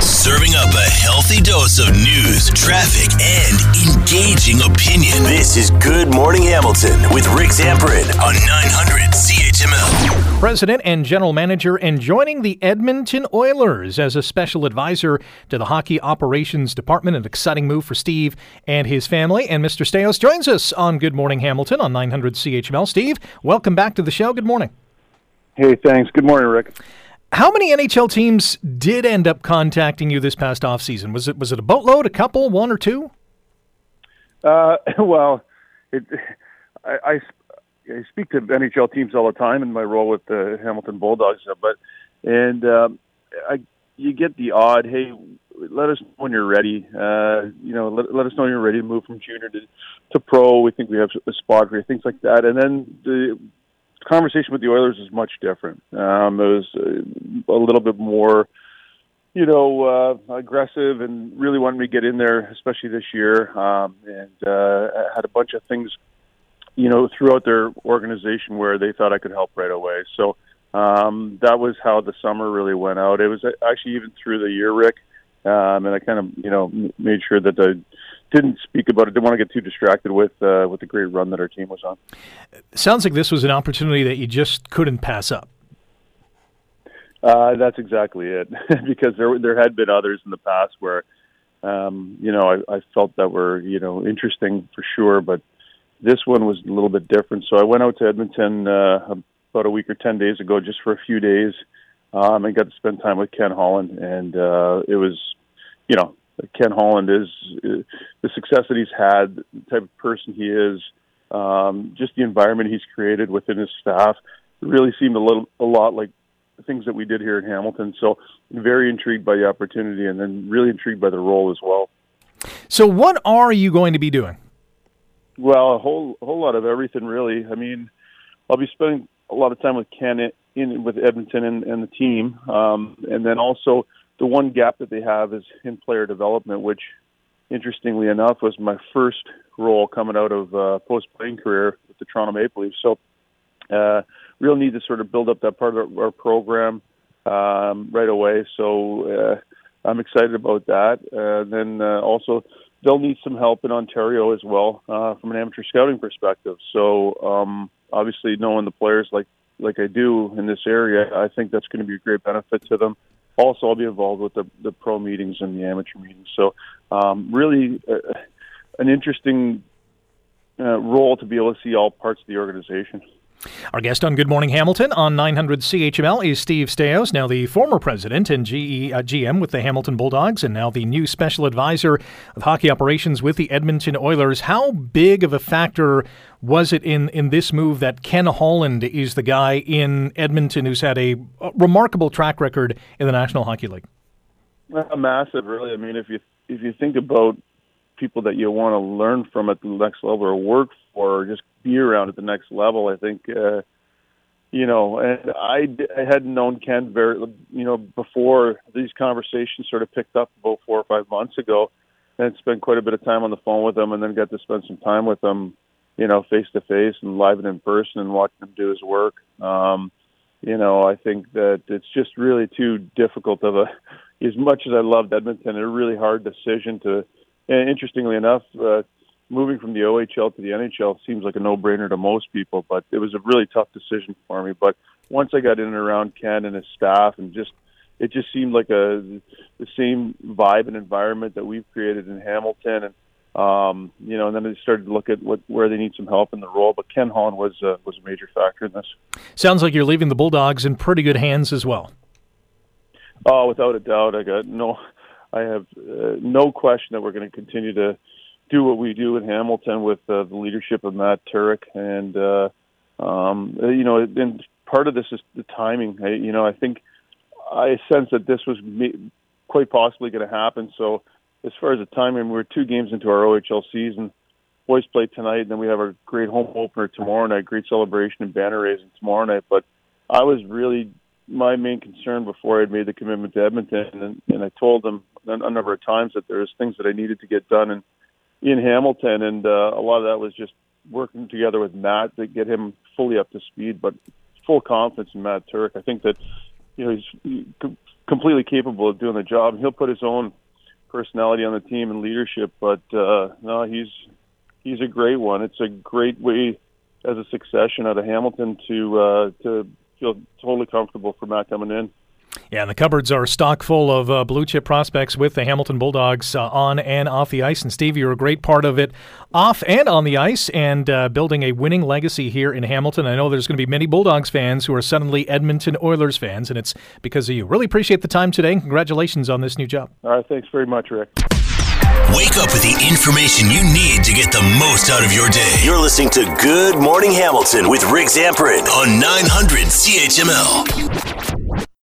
Serving up a healthy dose of news, traffic, and engaging opinion. This is Good Morning Hamilton with Rick Zamperin on 900 CHML. President and General Manager and joining the Edmonton Oilers as a special advisor to the Hockey Operations Department. An exciting move for Steve and his family. And Mr. Staios joins us on Good Morning Hamilton on 900 CHML. Steve, welcome back to the show. Good morning. Hey, thanks. Good morning, Rick. How many NHL teams did end up contacting you this past offseason? Was it was it a boatload, a couple, one or two? Uh, well, it, I, I, I speak to NHL teams all the time in my role with the Hamilton Bulldogs, uh, but and um, I you get the odd, hey, let us know when you're ready. Uh, you know, let, let us know when you're ready to move from junior to to pro. We think we have a spot for you, things like that. And then the conversation with the Oilers is much different. Um, it was uh, a little bit more, you know, uh, aggressive and really wanted me to get in there, especially this year. Um, and uh, had a bunch of things, you know, throughout their organization where they thought I could help right away. So um, that was how the summer really went out. It was actually even through the year, Rick. Um, and I kind of, you know, made sure that I didn't speak about it. Didn't want to get too distracted with uh, with the great run that our team was on. Sounds like this was an opportunity that you just couldn't pass up. Uh, that's exactly it, because there there had been others in the past where, um, you know, I, I felt that were you know interesting for sure, but this one was a little bit different. So I went out to Edmonton uh, about a week or ten days ago, just for a few days, um, and got to spend time with Ken Holland, and uh, it was, you know, Ken Holland is, uh, the success that he's had, the type of person he is, um, just the environment he's created within his staff really seemed a little a lot like things that we did here in Hamilton. So very intrigued by the opportunity and then really intrigued by the role as well. So what are you going to be doing? Well, a whole a whole lot of everything really. I mean, I'll be spending a lot of time with Ken in, with Edmonton and, and the team, um, and then also the one gap that they have is in player development, which, interestingly enough, was my first role coming out of uh, post playing career with the Toronto Maple Leafs. So, uh, real need to sort of build up that part of our program um, right away. So, uh, I'm excited about that. Uh, then uh, also, they'll need some help in Ontario as well uh, from an amateur scouting perspective. So, um, obviously, knowing the players like like I do in this area, I think that's going to be a great benefit to them also I'll be involved with the, the pro meetings and the amateur meetings. So um, really uh, an interesting uh, role to be able to see all parts of the organization. Our guest on Good Morning Hamilton on 900 CHML is Steve Staios, now the former president and GE, uh, GM with the Hamilton Bulldogs, and now the new special advisor of hockey operations with the Edmonton Oilers. How big of a factor was it in, in this move that Ken Holland is the guy in Edmonton who's had a, remarkable track record in the National Hockey League? Uh, massive, really. I mean, if you if you think about people that you want to learn from at the next level or work for or just be around at the next level. I think, uh, you know, and I, I hadn't known Ken very, you know, before these conversations sort of picked up about four or five months ago. And spent quite a bit of time on the phone with him, and then got to spend some time with him, you know, face to face and live and in person, and watching him do his work. Um, you know, I think that it's just really too difficult of a. As much as I loved Edmonton, a really hard decision to and interestingly enough, uh, moving from the OHL to the NHL seems like a no-brainer to most people, but it was a really tough decision for me. But once I got in and around Ken and his staff, and just it just seemed like a the same vibe and environment that we've created in Hamilton, and um, you know, and then they started to look at what where they need some help in the role. But Ken Holland was uh, was a major factor in this. Sounds like you're leaving the Bulldogs in pretty good hands as well. Oh, without a doubt, I got no I have uh, no question that we're going to continue to do what we do in Hamilton with uh, the leadership of Matt Turek, and uh, um, you know, and part of this is the timing. I, you know, I think I sense that this was quite possibly going to happen. So, as far as the timing, we're two games into our OHL season. Boys play tonight, and then we have our great home opener tomorrow night. Great celebration and banner raising tomorrow night. But I was really my main concern before I'd made the commitment to Edmonton, and, and I told them a, number of times that there was things that I needed to get done in in Hamilton, and uh, a lot of that was just working together with Matt to get him fully up to speed. But full confidence in Matt Turek. I think that you know he's completely capable of doing the job. He'll put his own personality on the team and leadership, but uh, no, he's he's a great one. It's a great way as a succession out of Hamilton to uh, to feel totally comfortable for Matt coming in. Yeah, and the cupboards are stock full of uh, blue chip prospects with the Hamilton Bulldogs uh, on and off the ice. And Steve, you're a great part of it off and on the ice and uh, building a winning legacy here in Hamilton. I know there's going to be many Bulldogs fans who are suddenly Edmonton Oilers fans, and it's because of you. Really appreciate the time today. Congratulations on this new job. All right, thanks very much, Rick. Wake up with the information you need to get the most out of your day. You're listening to Good Morning Hamilton with Rick Zamperin on 900 CHML.